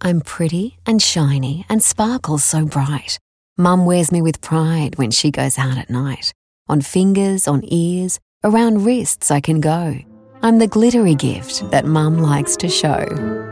I'm pretty and shiny and sparkles so bright. Mum wears me with pride when she goes out at night. On fingers, on ears, around wrists I can go. I'm the glittery gift that Mum likes to show.